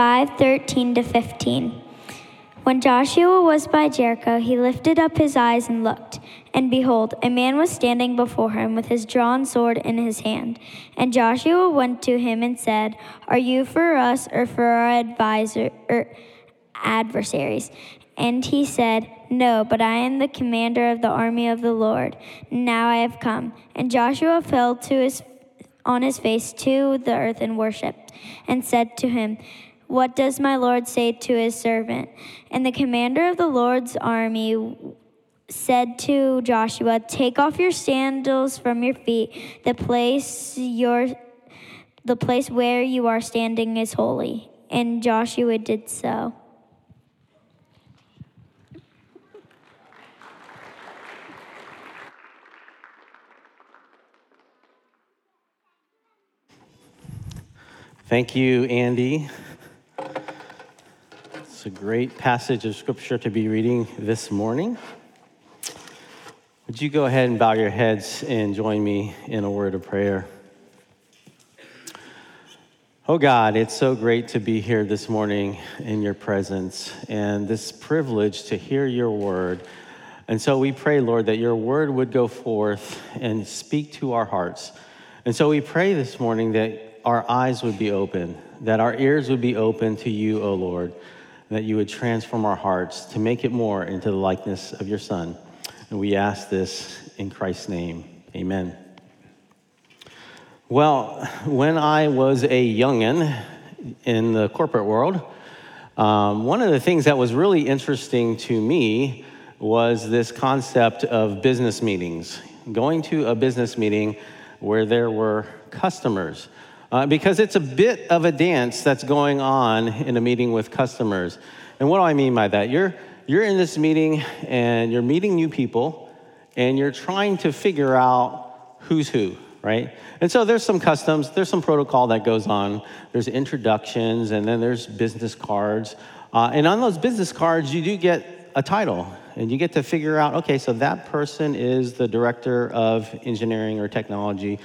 5 13 to 15. When Joshua was by Jericho, he lifted up his eyes and looked, and behold, a man was standing before him with his drawn sword in his hand. And Joshua went to him and said, Are you for us or for our advisor or adversaries? And he said, No, but I am the commander of the army of the Lord. Now I have come. And Joshua fell to his on his face to the earth and worshipped, and said to him, What does my Lord say to his servant? And the commander of the Lord's army said to Joshua, Take off your sandals from your feet. The place your the place where you are standing is holy. And Joshua did so. Thank you, Andy. It's a great passage of scripture to be reading this morning. Would you go ahead and bow your heads and join me in a word of prayer? Oh God, it's so great to be here this morning in your presence and this privilege to hear your word. And so we pray, Lord, that your word would go forth and speak to our hearts. And so we pray this morning that our eyes would be open, that our ears would be open to you, O Lord, that you would transform our hearts to make it more into the likeness of your Son. And we ask this in Christ's name. Amen. Well, when I was a youngin' in the corporate world, um, one of the things that was really interesting to me was this concept of business meetings. Going to a business meeting where there were customers uh, because it's a bit of a dance that's going on in a meeting with customers. And what do I mean by that? You're, you're in this meeting and you're meeting new people and you're trying to figure out who's who, right? And so there's some customs, there's some protocol that goes on. There's introductions and then there's business cards. Uh, and on those business cards, you do get a title and you get to figure out okay, so that person is the director of engineering or technology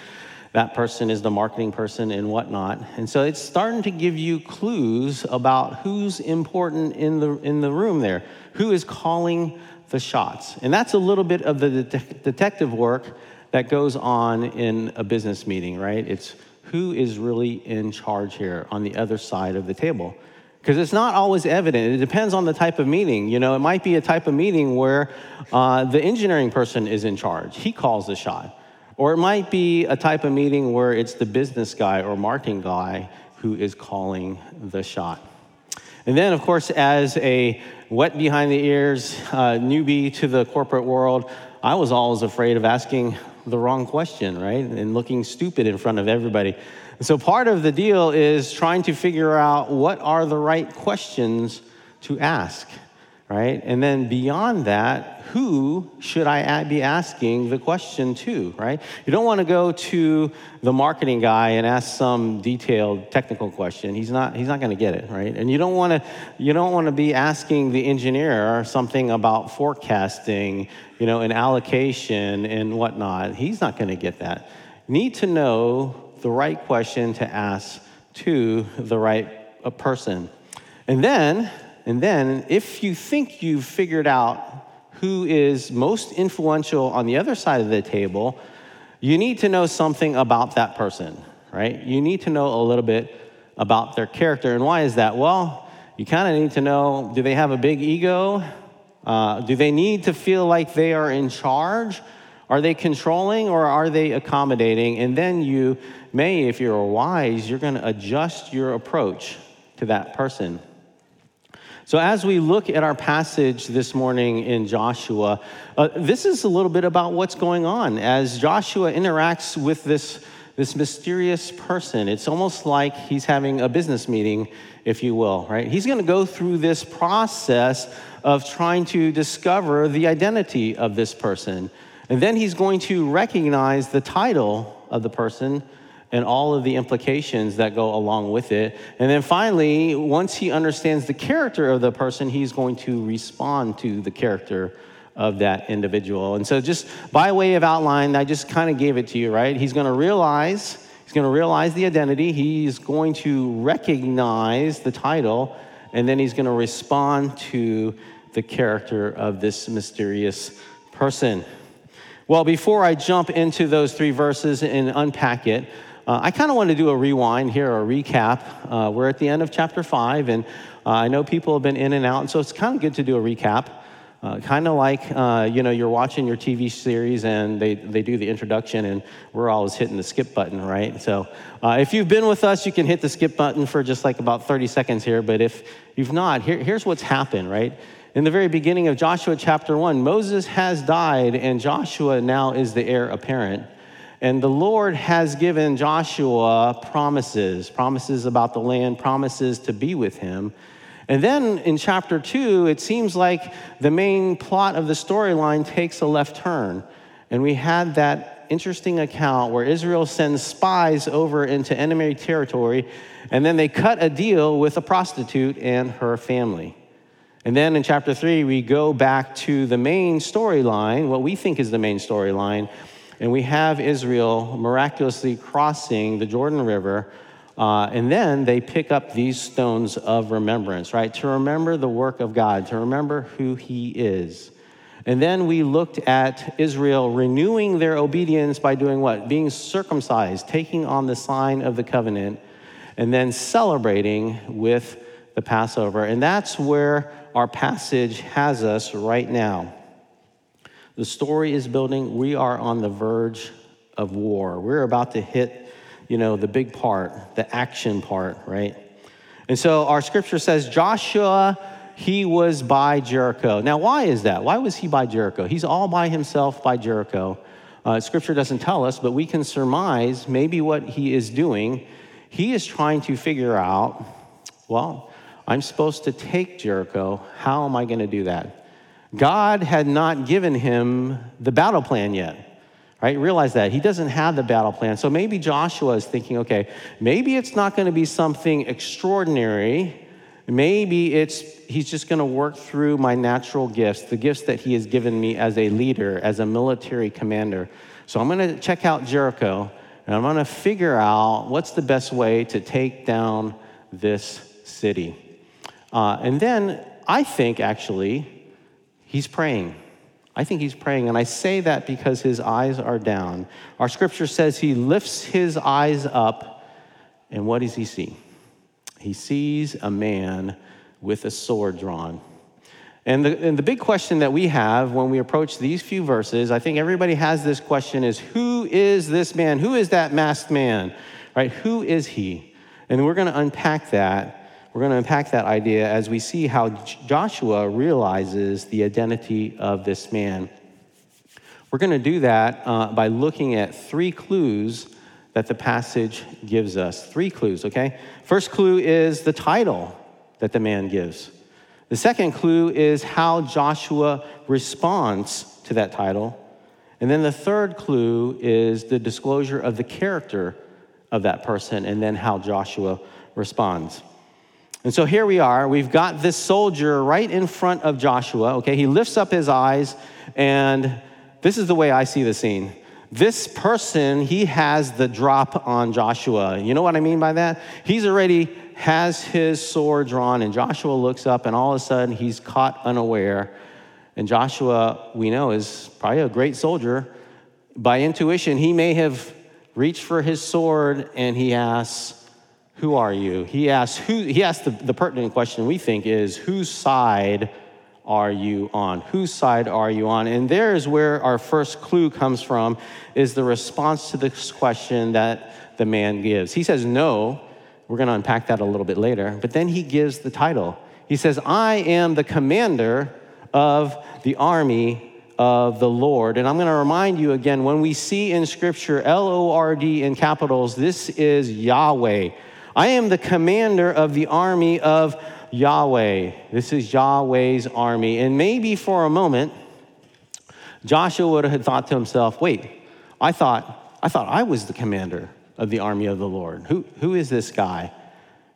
that person is the marketing person and whatnot. And so it's starting to give you clues about who's important in the, in the room there, who is calling the shots. And that's a little bit of the det- detective work that goes on in a business meeting, right? It's who is really in charge here on the other side of the table. Because it's not always evident. It depends on the type of meeting. You know, it might be a type of meeting where uh, the engineering person is in charge, he calls the shot. Or it might be a type of meeting where it's the business guy or marketing guy who is calling the shot. And then, of course, as a wet behind the ears uh, newbie to the corporate world, I was always afraid of asking the wrong question, right? And looking stupid in front of everybody. So, part of the deal is trying to figure out what are the right questions to ask right? And then beyond that, who should I be asking the question to, right? You don't want to go to the marketing guy and ask some detailed technical question. He's not, he's not going to get it, right? And you don't want to, you don't want to be asking the engineer something about forecasting, you know, and allocation and whatnot. He's not going to get that. Need to know the right question to ask to the right uh, person. And then and then, if you think you've figured out who is most influential on the other side of the table, you need to know something about that person, right? You need to know a little bit about their character. And why is that? Well, you kind of need to know do they have a big ego? Uh, do they need to feel like they are in charge? Are they controlling or are they accommodating? And then you may, if you're wise, you're going to adjust your approach to that person. So, as we look at our passage this morning in Joshua, uh, this is a little bit about what's going on as Joshua interacts with this, this mysterious person. It's almost like he's having a business meeting, if you will, right? He's going to go through this process of trying to discover the identity of this person. And then he's going to recognize the title of the person and all of the implications that go along with it. And then finally, once he understands the character of the person, he's going to respond to the character of that individual. And so, just by way of outline, I just kind of gave it to you, right? He's going to realize He's going to realize the identity. He's going to recognize the title. And then he's going to respond to the character of this mysterious person. Well, before I jump into those three verses and unpack it, uh, I kind of want to do a rewind here, a recap. Uh, we're at the end of chapter five, and uh, I know people have been in and out, and so it's kind of good to do a recap. Uh, kind of like uh, you know you're watching your TV series and they, they do the introduction and we're always hitting the skip button, right? So uh, if you've been with us, you can hit the skip button for just like about 30 seconds here. But if you've not, here, here's what's happened, right? In the very beginning of Joshua chapter one, Moses has died and Joshua now is the heir apparent. And the Lord has given Joshua promises, promises about the land, promises to be with him. And then in chapter two, it seems like the main plot of the storyline takes a left turn. And we had that interesting account where Israel sends spies over into enemy territory, and then they cut a deal with a prostitute and her family. And then in chapter three, we go back to the main storyline, what we think is the main storyline, and we have Israel miraculously crossing the Jordan River uh, and then they pick up these stones of remembrance, right? To remember the work of God, to remember who He is. And then we looked at Israel renewing their obedience by doing what? Being circumcised, taking on the sign of the covenant, and then celebrating with the Passover. And that's where our passage has us right now. The story is building. We are on the verge of war. We're about to hit you know, the big part, the action part, right? And so our scripture says Joshua, he was by Jericho. Now, why is that? Why was he by Jericho? He's all by himself by Jericho. Uh, scripture doesn't tell us, but we can surmise maybe what he is doing. He is trying to figure out, well, I'm supposed to take Jericho. How am I going to do that? God had not given him the battle plan yet right? Realize that. He doesn't have the battle plan. So maybe Joshua is thinking, okay, maybe it's not going to be something extraordinary. Maybe it's he's just going to work through my natural gifts, the gifts that he has given me as a leader, as a military commander. So I'm going to check out Jericho and I'm going to figure out what's the best way to take down this city. Uh, and then I think actually he's praying. I think he's praying, and I say that because his eyes are down. Our scripture says he lifts his eyes up, and what does he see? He sees a man with a sword drawn. And the, and the big question that we have when we approach these few verses, I think everybody has this question is who is this man? Who is that masked man? Right? Who is he? And we're going to unpack that we're going to unpack that idea as we see how Joshua realizes the identity of this man. We're going to do that uh, by looking at three clues that the passage gives us. Three clues, okay? First clue is the title that the man gives. The second clue is how Joshua responds to that title. And then the third clue is the disclosure of the character of that person and then how Joshua responds. And so here we are. We've got this soldier right in front of Joshua. Okay, he lifts up his eyes, and this is the way I see the scene. This person, he has the drop on Joshua. You know what I mean by that? He's already has his sword drawn, and Joshua looks up, and all of a sudden he's caught unaware. And Joshua, we know, is probably a great soldier. By intuition, he may have reached for his sword and he asks, who are you? He asks, who, he asks the, the pertinent question we think is, whose side are you on? Whose side are you on? And there is where our first clue comes from, is the response to this question that the man gives. He says, no. We're going to unpack that a little bit later. But then he gives the title. He says, I am the commander of the army of the Lord. And I'm going to remind you again when we see in Scripture L O R D in capitals, this is Yahweh. I am the commander of the army of Yahweh. This is Yahweh's army. And maybe for a moment, Joshua would have thought to himself, wait, I thought, I thought I was the commander of the army of the Lord. Who, who is this guy?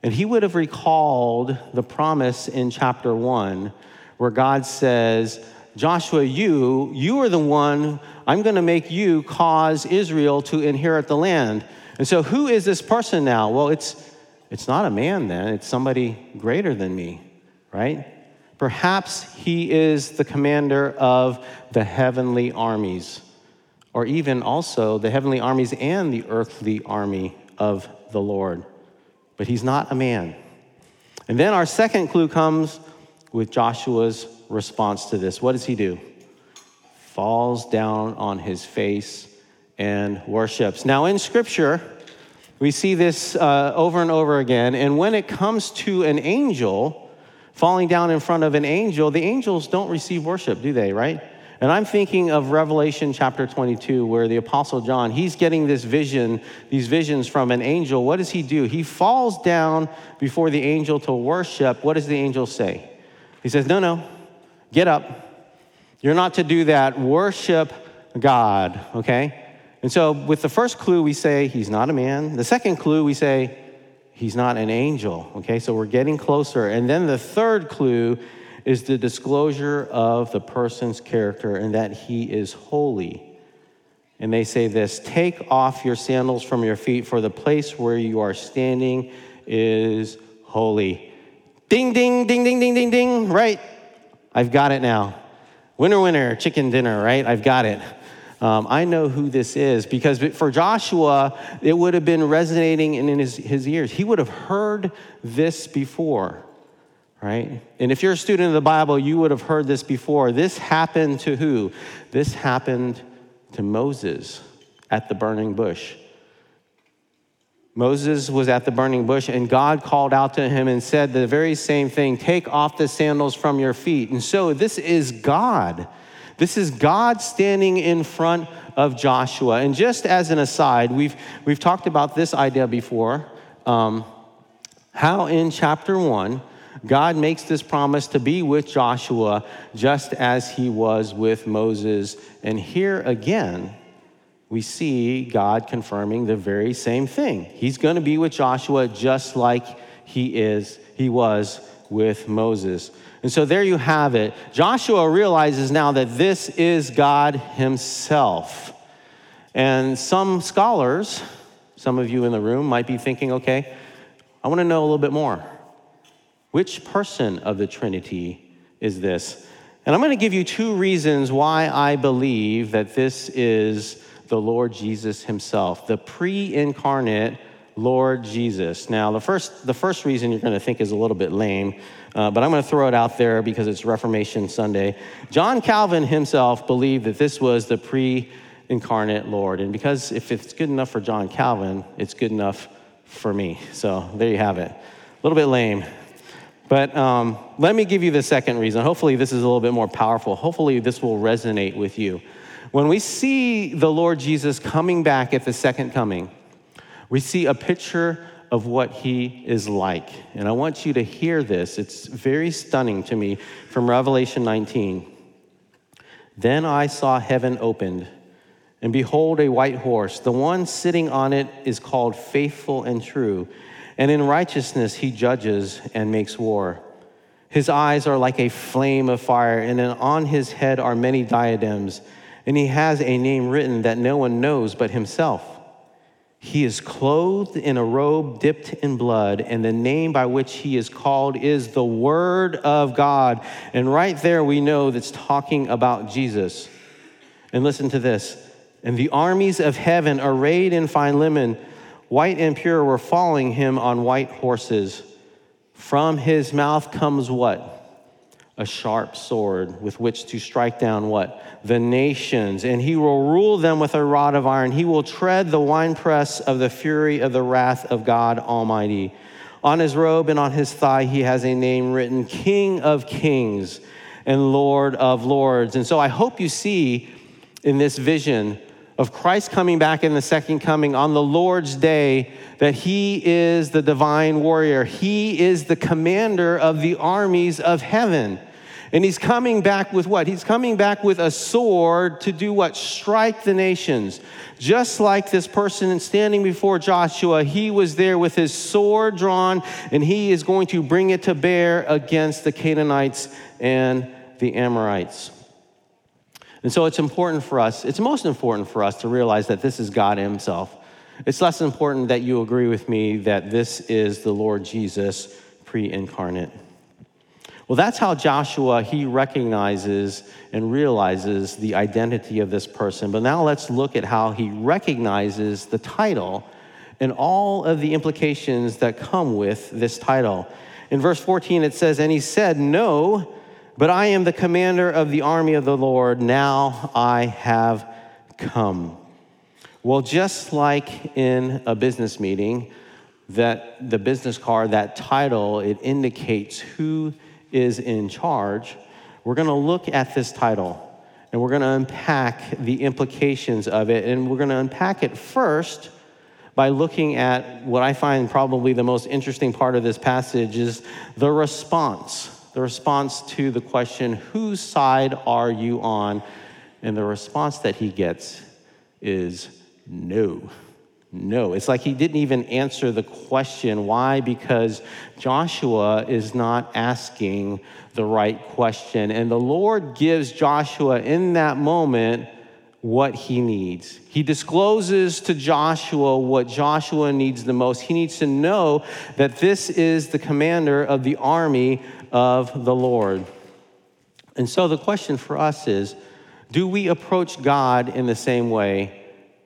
And he would have recalled the promise in chapter one where God says, Joshua, you, you are the one, I'm going to make you cause Israel to inherit the land. And so, who is this person now? Well, it's, it's not a man then, it's somebody greater than me, right? Perhaps he is the commander of the heavenly armies, or even also the heavenly armies and the earthly army of the Lord. But he's not a man. And then our second clue comes with Joshua's response to this. What does he do? Falls down on his face and worships. Now, in Scripture, we see this uh, over and over again. And when it comes to an angel falling down in front of an angel, the angels don't receive worship, do they, right? And I'm thinking of Revelation chapter 22, where the Apostle John, he's getting this vision, these visions from an angel. What does he do? He falls down before the angel to worship. What does the angel say? He says, No, no, get up. You're not to do that. Worship God, okay? And so, with the first clue, we say he's not a man. The second clue, we say he's not an angel. Okay, so we're getting closer. And then the third clue is the disclosure of the person's character and that he is holy. And they say this Take off your sandals from your feet, for the place where you are standing is holy. Ding, ding, ding, ding, ding, ding, ding, right? I've got it now. Winner, winner, chicken dinner, right? I've got it. Um, I know who this is because for Joshua, it would have been resonating in his, his ears. He would have heard this before, right? And if you're a student of the Bible, you would have heard this before. This happened to who? This happened to Moses at the burning bush. Moses was at the burning bush, and God called out to him and said the very same thing Take off the sandals from your feet. And so, this is God this is God standing in front of Joshua. And just as an aside, we've, we've talked about this idea before um, how in chapter one, God makes this promise to be with Joshua just as he was with Moses. And here again, we see God confirming the very same thing. He's going to be with Joshua just like he is, he was with Moses. And so there you have it. Joshua realizes now that this is God Himself. And some scholars, some of you in the room, might be thinking, okay, I want to know a little bit more. Which person of the Trinity is this? And I'm going to give you two reasons why I believe that this is the Lord Jesus Himself, the pre incarnate Lord Jesus. Now, the first, the first reason you're going to think is a little bit lame, uh, but I'm going to throw it out there because it's Reformation Sunday. John Calvin himself believed that this was the pre incarnate Lord. And because if it's good enough for John Calvin, it's good enough for me. So there you have it. A little bit lame. But um, let me give you the second reason. Hopefully, this is a little bit more powerful. Hopefully, this will resonate with you. When we see the Lord Jesus coming back at the second coming, we see a picture of what he is like. And I want you to hear this. It's very stunning to me from Revelation 19. Then I saw heaven opened, and behold, a white horse. The one sitting on it is called Faithful and True, and in righteousness he judges and makes war. His eyes are like a flame of fire, and on his head are many diadems, and he has a name written that no one knows but himself. He is clothed in a robe dipped in blood, and the name by which he is called is the Word of God. And right there, we know that's talking about Jesus. And listen to this. And the armies of heaven, arrayed in fine linen, white and pure, were following him on white horses. From his mouth comes what? A sharp sword with which to strike down what? The nations. And he will rule them with a rod of iron. He will tread the winepress of the fury of the wrath of God Almighty. On his robe and on his thigh, he has a name written King of Kings and Lord of Lords. And so I hope you see in this vision of Christ coming back in the second coming on the Lord's day that he is the divine warrior. He is the commander of the armies of heaven. And he's coming back with what? He's coming back with a sword to do what? Strike the nations. Just like this person standing before Joshua, he was there with his sword drawn, and he is going to bring it to bear against the Canaanites and the Amorites. And so it's important for us, it's most important for us to realize that this is God Himself. It's less important that you agree with me that this is the Lord Jesus pre incarnate. Well, that's how Joshua he recognizes and realizes the identity of this person. But now let's look at how he recognizes the title and all of the implications that come with this title. In verse 14 it says, "And he said, "No, but I am the commander of the army of the Lord. Now I have come." Well, just like in a business meeting, that the business card, that title, it indicates who is in charge. We're going to look at this title and we're going to unpack the implications of it. And we're going to unpack it first by looking at what I find probably the most interesting part of this passage is the response. The response to the question, whose side are you on? And the response that he gets is no. No. It's like he didn't even answer the question. Why? Because Joshua is not asking the right question. And the Lord gives Joshua in that moment what he needs. He discloses to Joshua what Joshua needs the most. He needs to know that this is the commander of the army of the Lord. And so the question for us is do we approach God in the same way?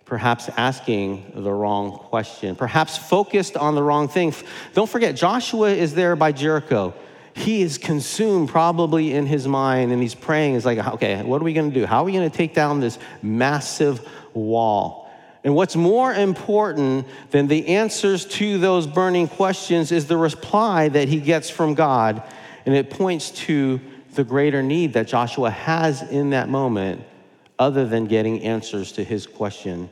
Perhaps asking the wrong question, perhaps focused on the wrong thing. Don't forget, Joshua is there by Jericho. He is consumed probably in his mind and he's praying. He's like, okay, what are we going to do? How are we going to take down this massive wall? And what's more important than the answers to those burning questions is the reply that he gets from God. And it points to the greater need that Joshua has in that moment, other than getting answers to his question.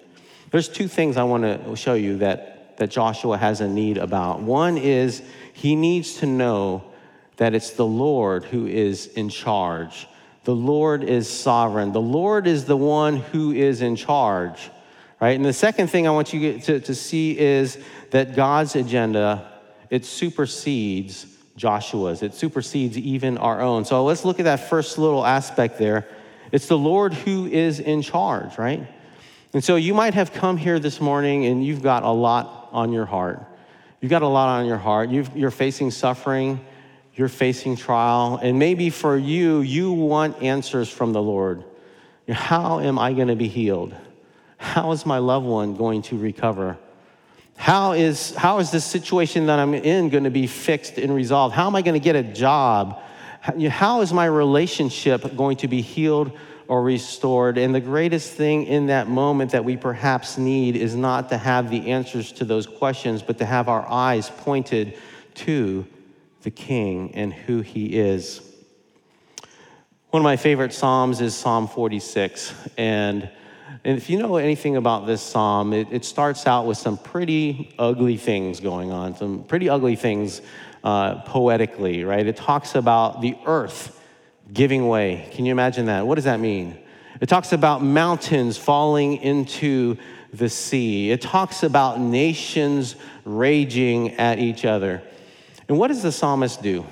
There's two things I want to show you that, that Joshua has a need about. One is he needs to know that it's the Lord who is in charge. The Lord is sovereign. The Lord is the one who is in charge, right? And the second thing I want you to, to see is that God's agenda, it supersedes Joshua's. It supersedes even our own. So let's look at that first little aspect there. It's the Lord who is in charge, right? And so you might have come here this morning and you've got a lot on your heart. You've got a lot on your heart. you are facing suffering, you're facing trial, and maybe for you, you want answers from the Lord. How am I going to be healed? How is my loved one going to recover? How is, how is this situation that I'm in going to be fixed and resolved? How am I going to get a job? How is my relationship going to be healed or restored. And the greatest thing in that moment that we perhaps need is not to have the answers to those questions, but to have our eyes pointed to the King and who he is. One of my favorite Psalms is Psalm 46. And, and if you know anything about this Psalm, it, it starts out with some pretty ugly things going on, some pretty ugly things uh, poetically, right? It talks about the earth giving way. Can you imagine that? What does that mean? It talks about mountains falling into the sea. It talks about nations raging at each other. And what does the psalmist do?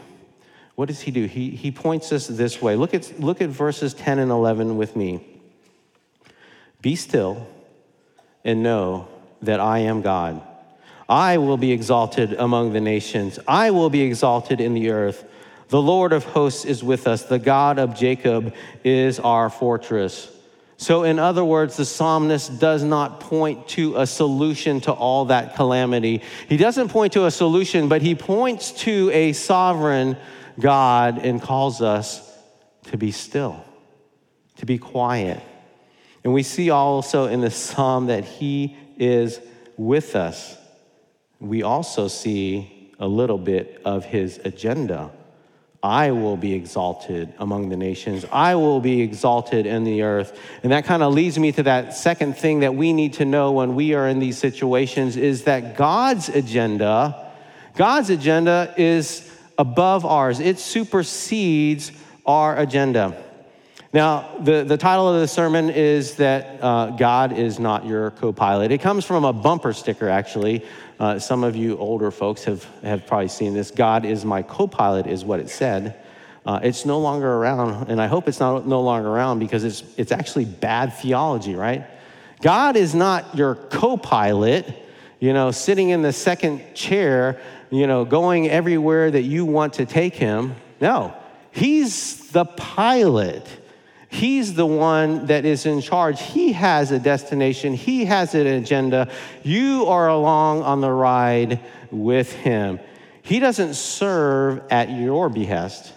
What does he do? He, he points us this way. Look at, look at verses 10 and 11 with me. Be still and know that I am God. I will be exalted among the nations, I will be exalted in the earth. The Lord of hosts is with us. The God of Jacob is our fortress. So, in other words, the psalmist does not point to a solution to all that calamity. He doesn't point to a solution, but he points to a sovereign God and calls us to be still, to be quiet. And we see also in the psalm that he is with us. We also see a little bit of his agenda. I will be exalted among the nations. I will be exalted in the earth. And that kind of leads me to that second thing that we need to know when we are in these situations is that God's agenda, God's agenda is above ours. It supersedes our agenda. Now, the, the title of the sermon is that uh, God is not your co pilot. It comes from a bumper sticker, actually, uh, some of you older folks have, have probably seen this. God is my co pilot, is what it said. Uh, it's no longer around, and I hope it's not no longer around because it's, it's actually bad theology, right? God is not your co pilot, you know, sitting in the second chair, you know, going everywhere that you want to take him. No, he's the pilot. He's the one that is in charge. He has a destination, he has an agenda. You are along on the ride with him. He doesn't serve at your behest,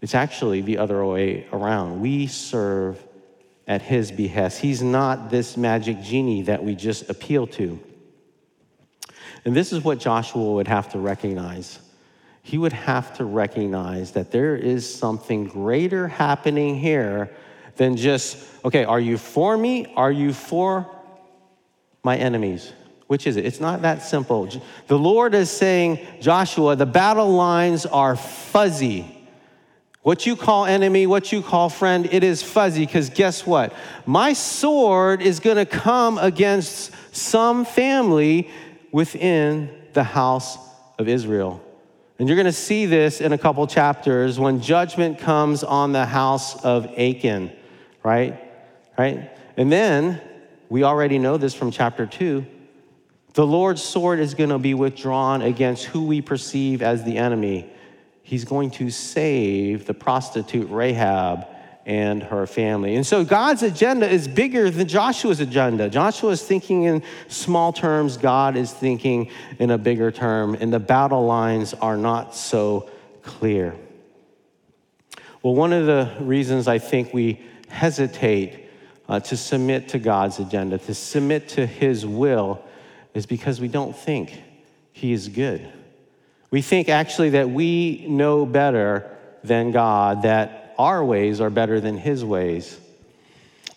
it's actually the other way around. We serve at his behest. He's not this magic genie that we just appeal to. And this is what Joshua would have to recognize. He would have to recognize that there is something greater happening here than just, okay, are you for me? Are you for my enemies? Which is it? It's not that simple. The Lord is saying, Joshua, the battle lines are fuzzy. What you call enemy, what you call friend, it is fuzzy because guess what? My sword is going to come against some family within the house of Israel. And you're going to see this in a couple chapters when judgment comes on the house of Achan, right? Right? And then we already know this from chapter 2. The Lord's sword is going to be withdrawn against who we perceive as the enemy. He's going to save the prostitute Rahab and her family. And so God's agenda is bigger than Joshua's agenda. Joshua is thinking in small terms, God is thinking in a bigger term, and the battle lines are not so clear. Well, one of the reasons I think we hesitate uh, to submit to God's agenda, to submit to His will, is because we don't think He is good. We think actually that we know better than God, that our ways are better than his ways.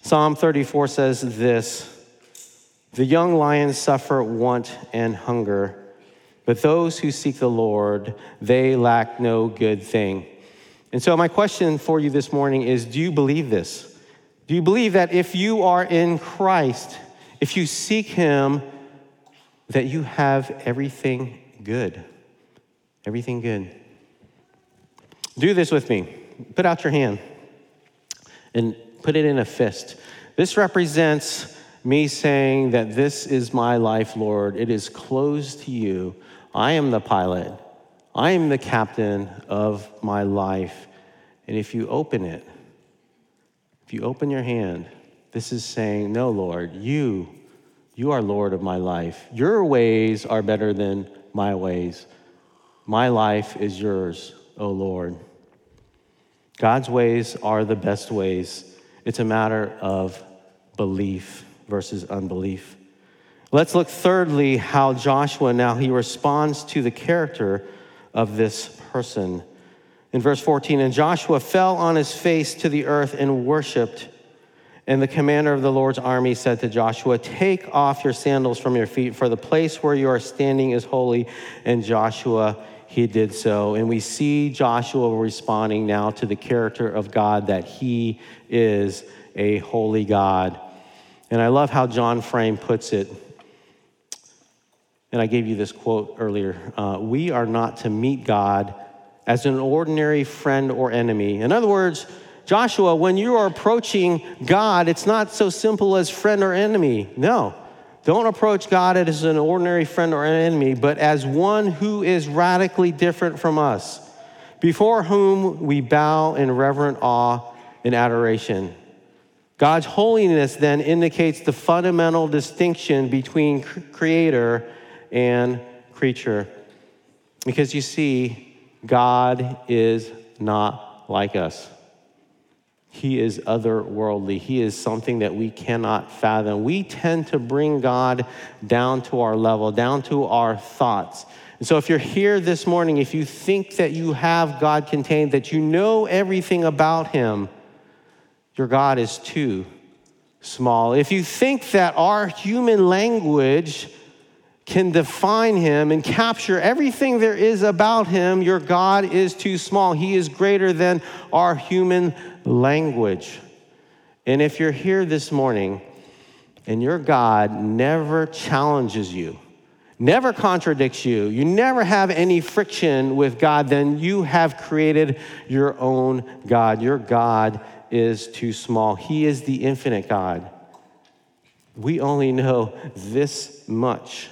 Psalm 34 says this The young lions suffer want and hunger, but those who seek the Lord, they lack no good thing. And so, my question for you this morning is Do you believe this? Do you believe that if you are in Christ, if you seek Him, that you have everything good? Everything good. Do this with me put out your hand and put it in a fist. This represents me saying that this is my life, Lord. It is closed to you. I am the pilot, I am the captain of my life. And if you open it, if you open your hand, this is saying, No, Lord, you, you are Lord of my life. Your ways are better than my ways. My life is yours, O Lord. God's ways are the best ways. It's a matter of belief versus unbelief. Let's look thirdly how Joshua now he responds to the character of this person. In verse 14, and Joshua fell on his face to the earth and worshiped. And the commander of the Lord's army said to Joshua, Take off your sandals from your feet, for the place where you are standing is holy. And Joshua he did so. And we see Joshua responding now to the character of God that he is a holy God. And I love how John Frame puts it. And I gave you this quote earlier uh, We are not to meet God as an ordinary friend or enemy. In other words, Joshua, when you are approaching God, it's not so simple as friend or enemy. No. Don't approach God as an ordinary friend or enemy, but as one who is radically different from us, before whom we bow in reverent awe and adoration. God's holiness then indicates the fundamental distinction between creator and creature. Because you see, God is not like us. He is otherworldly. He is something that we cannot fathom. We tend to bring God down to our level, down to our thoughts. And so, if you're here this morning, if you think that you have God contained, that you know everything about Him, your God is too small. If you think that our human language can define him and capture everything there is about him, your God is too small. He is greater than our human language. And if you're here this morning and your God never challenges you, never contradicts you, you never have any friction with God, then you have created your own God. Your God is too small. He is the infinite God. We only know this much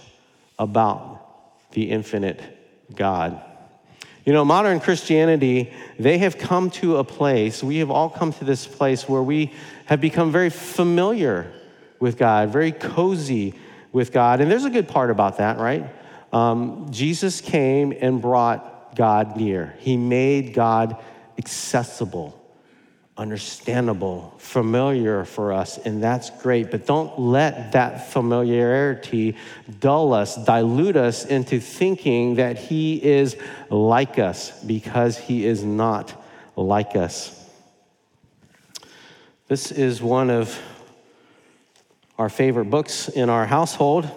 about the infinite God. You know, modern Christianity, they have come to a place, we have all come to this place where we have become very familiar with God, very cozy with God. And there's a good part about that, right? Um, Jesus came and brought God near, He made God accessible understandable, familiar for us, and that's great. But don't let that familiarity dull us, dilute us into thinking that He is like us, because He is not like us. This is one of our favorite books in our household.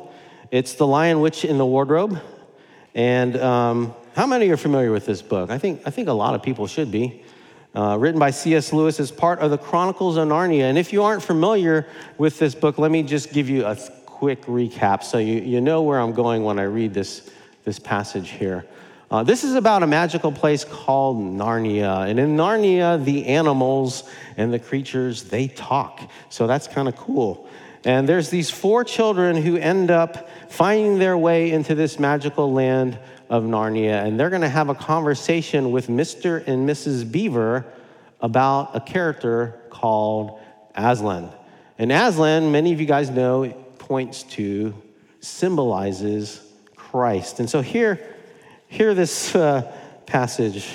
It's The Lion, Witch, in the Wardrobe. And um, how many are familiar with this book? I think, I think a lot of people should be uh, written by C.S. Lewis as part of the Chronicles of Narnia. And if you aren't familiar with this book, let me just give you a quick recap so you, you know where I'm going when I read this, this passage here. Uh, this is about a magical place called Narnia. And in Narnia, the animals and the creatures, they talk. So that's kind of cool. And there's these four children who end up finding their way into this magical land of Narnia, and they're going to have a conversation with Mr. and Mrs. Beaver about a character called Aslan. And Aslan, many of you guys know, points to, symbolizes Christ. And so here, hear this uh, passage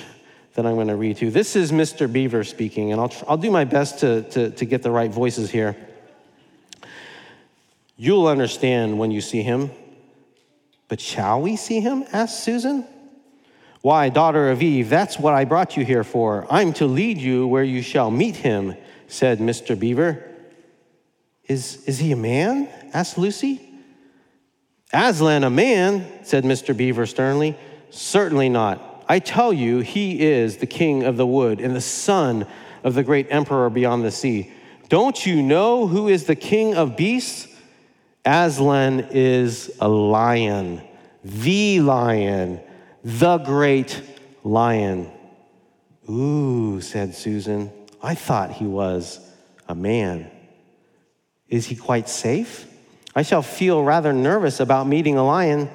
that I'm going to read to you. This is Mr. Beaver speaking, and I'll, I'll do my best to, to, to get the right voices here. You'll understand when you see him. But shall we see him? asked Susan. Why, daughter of Eve, that's what I brought you here for. I'm to lead you where you shall meet him, said Mr. Beaver. Is, is he a man? asked Lucy. Aslan, a man, said Mr. Beaver sternly. Certainly not. I tell you, he is the king of the wood and the son of the great emperor beyond the sea. Don't you know who is the king of beasts? Aslan is a lion, the lion, the great lion. Ooh, said Susan. I thought he was a man. Is he quite safe? I shall feel rather nervous about meeting a lion.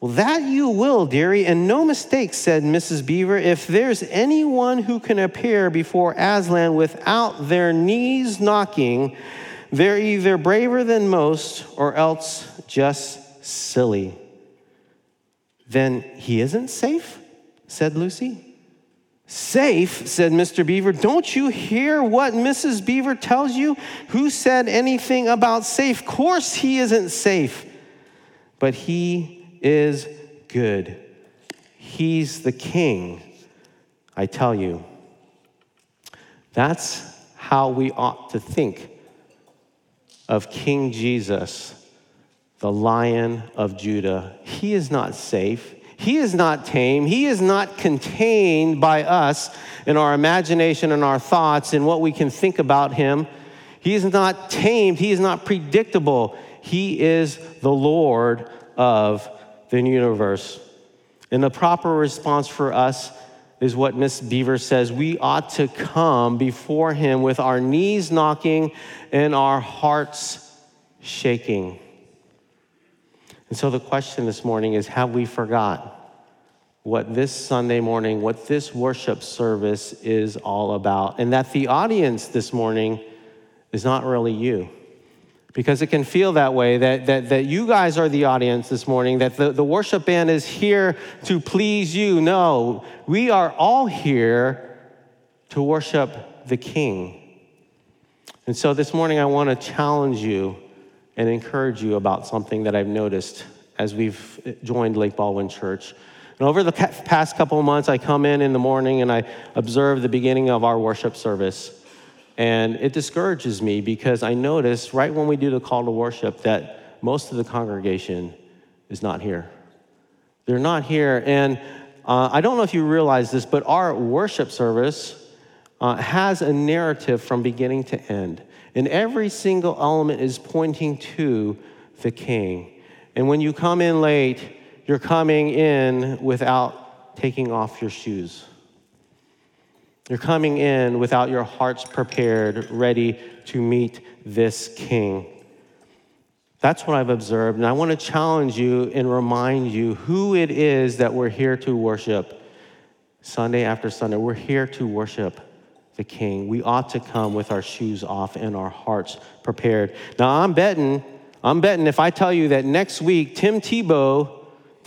Well, that you will, dearie, and no mistake, said Mrs. Beaver. If there's anyone who can appear before Aslan without their knees knocking, they're either braver than most or else just silly. Then he isn't safe? said Lucy. Safe, said Mr. Beaver. Don't you hear what Mrs. Beaver tells you? Who said anything about safe? Course, he isn't safe, but he is good. He's the king, I tell you. That's how we ought to think of King Jesus, the Lion of Judah. He is not safe. He is not tame. He is not contained by us in our imagination and our thoughts and what we can think about him. He is not tamed. He is not predictable. He is the Lord of the universe. And the proper response for us is what Miss Beaver says. We ought to come before him with our knees knocking and our hearts shaking. And so the question this morning is have we forgot what this Sunday morning, what this worship service is all about? And that the audience this morning is not really you because it can feel that way that, that, that you guys are the audience this morning, that the, the worship band is here to please you. No, we are all here to worship the King. And so this morning, I want to challenge you and encourage you about something that I've noticed as we've joined Lake Baldwin Church. And over the past couple of months, I come in in the morning and I observe the beginning of our worship service. And it discourages me because I notice right when we do the call to worship that most of the congregation is not here. They're not here. And uh, I don't know if you realize this, but our worship service uh, has a narrative from beginning to end. And every single element is pointing to the king. And when you come in late, you're coming in without taking off your shoes. You're coming in without your hearts prepared, ready to meet this king. That's what I've observed. And I want to challenge you and remind you who it is that we're here to worship Sunday after Sunday. We're here to worship the King. We ought to come with our shoes off and our hearts prepared. Now, I'm betting, I'm betting if I tell you that next week Tim Tebow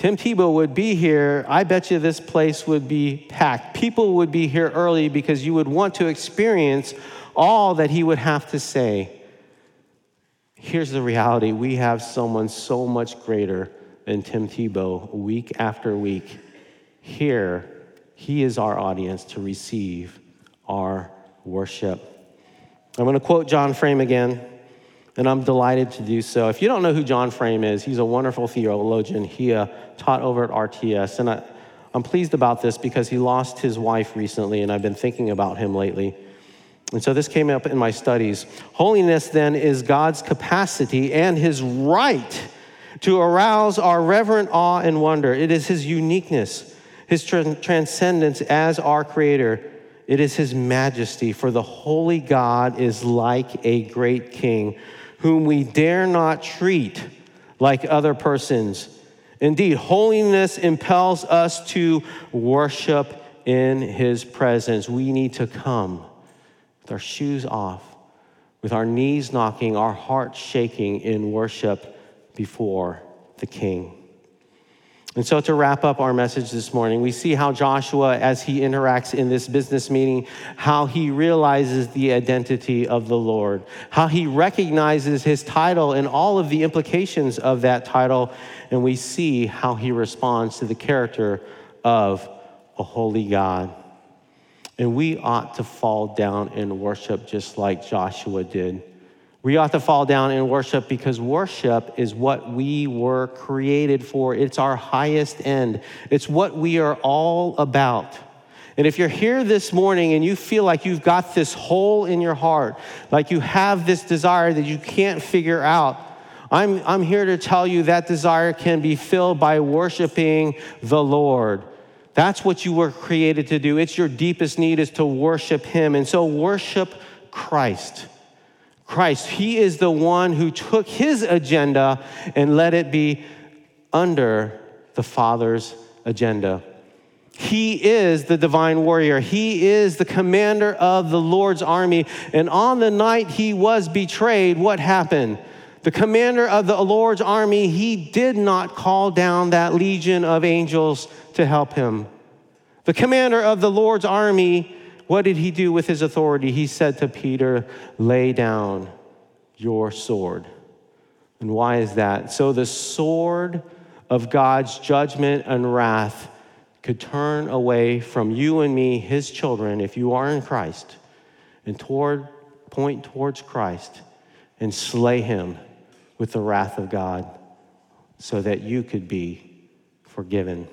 Tim Tebow would be here, I bet you this place would be packed. People would be here early because you would want to experience all that he would have to say. Here's the reality we have someone so much greater than Tim Tebow week after week. Here, he is our audience to receive our worship. I'm going to quote John Frame again and I'm delighted to do so. If you don't know who John Frame is, he's a wonderful theologian. He uh, taught over at RTS, and I, I'm pleased about this because he lost his wife recently, and I've been thinking about him lately. And so this came up in my studies. Holiness, then, is God's capacity and his right to arouse our reverent awe and wonder. It is his uniqueness, his tra- transcendence as our creator. It is his majesty, for the holy God is like a great king whom we dare not treat like other persons. Indeed, holiness impels us to worship in his presence. We need to come with our shoes off, with our knees knocking, our hearts shaking in worship before the king. And so, to wrap up our message this morning, we see how Joshua, as he interacts in this business meeting, how he realizes the identity of the Lord, how he recognizes his title and all of the implications of that title, and we see how he responds to the character of a holy God. And we ought to fall down and worship just like Joshua did. We ought to fall down and worship because worship is what we were created for. It's our highest end, it's what we are all about. And if you're here this morning and you feel like you've got this hole in your heart, like you have this desire that you can't figure out, I'm, I'm here to tell you that desire can be filled by worshiping the Lord. That's what you were created to do. It's your deepest need is to worship Him. And so worship Christ. Christ. He is the one who took his agenda and let it be under the Father's agenda. He is the divine warrior. He is the commander of the Lord's army. And on the night he was betrayed, what happened? The commander of the Lord's army, he did not call down that legion of angels to help him. The commander of the Lord's army what did he do with his authority? He said to Peter, Lay down your sword. And why is that? So the sword of God's judgment and wrath could turn away from you and me, his children, if you are in Christ, and toward, point towards Christ and slay him with the wrath of God so that you could be forgiven.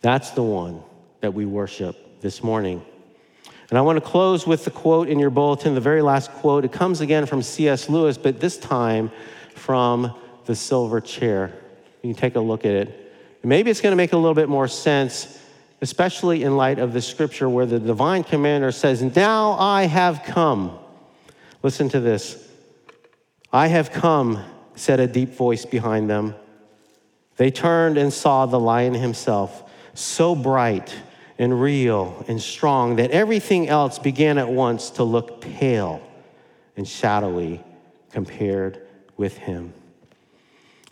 That's the one that we worship this morning. And I want to close with the quote in your bulletin, the very last quote. It comes again from C.S. Lewis, but this time from the silver chair. You can take a look at it. maybe it's going to make a little bit more sense, especially in light of the scripture where the divine commander says, Now I have come. Listen to this. I have come, said a deep voice behind them. They turned and saw the lion himself, so bright and real and strong that everything else began at once to look pale and shadowy compared with him.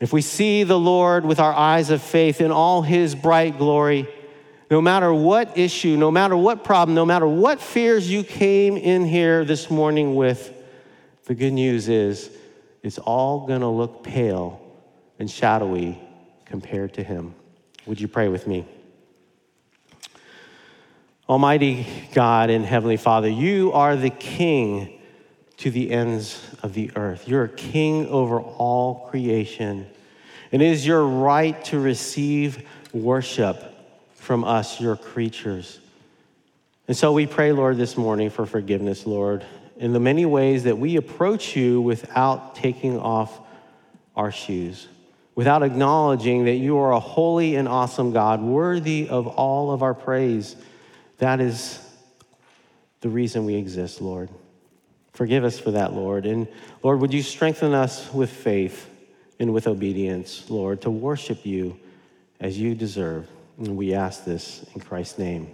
If we see the Lord with our eyes of faith in all his bright glory, no matter what issue, no matter what problem, no matter what fears you came in here this morning with, the good news is it's all going to look pale and shadowy compared to him. Would you pray with me? Almighty God and Heavenly Father, you are the King to the ends of the earth. You're a king over all creation. And it is your right to receive worship from us, your creatures. And so we pray, Lord, this morning for forgiveness, Lord, in the many ways that we approach you without taking off our shoes, without acknowledging that you are a holy and awesome God, worthy of all of our praise. That is the reason we exist, Lord. Forgive us for that, Lord. And Lord, would you strengthen us with faith and with obedience, Lord, to worship you as you deserve. And we ask this in Christ's name.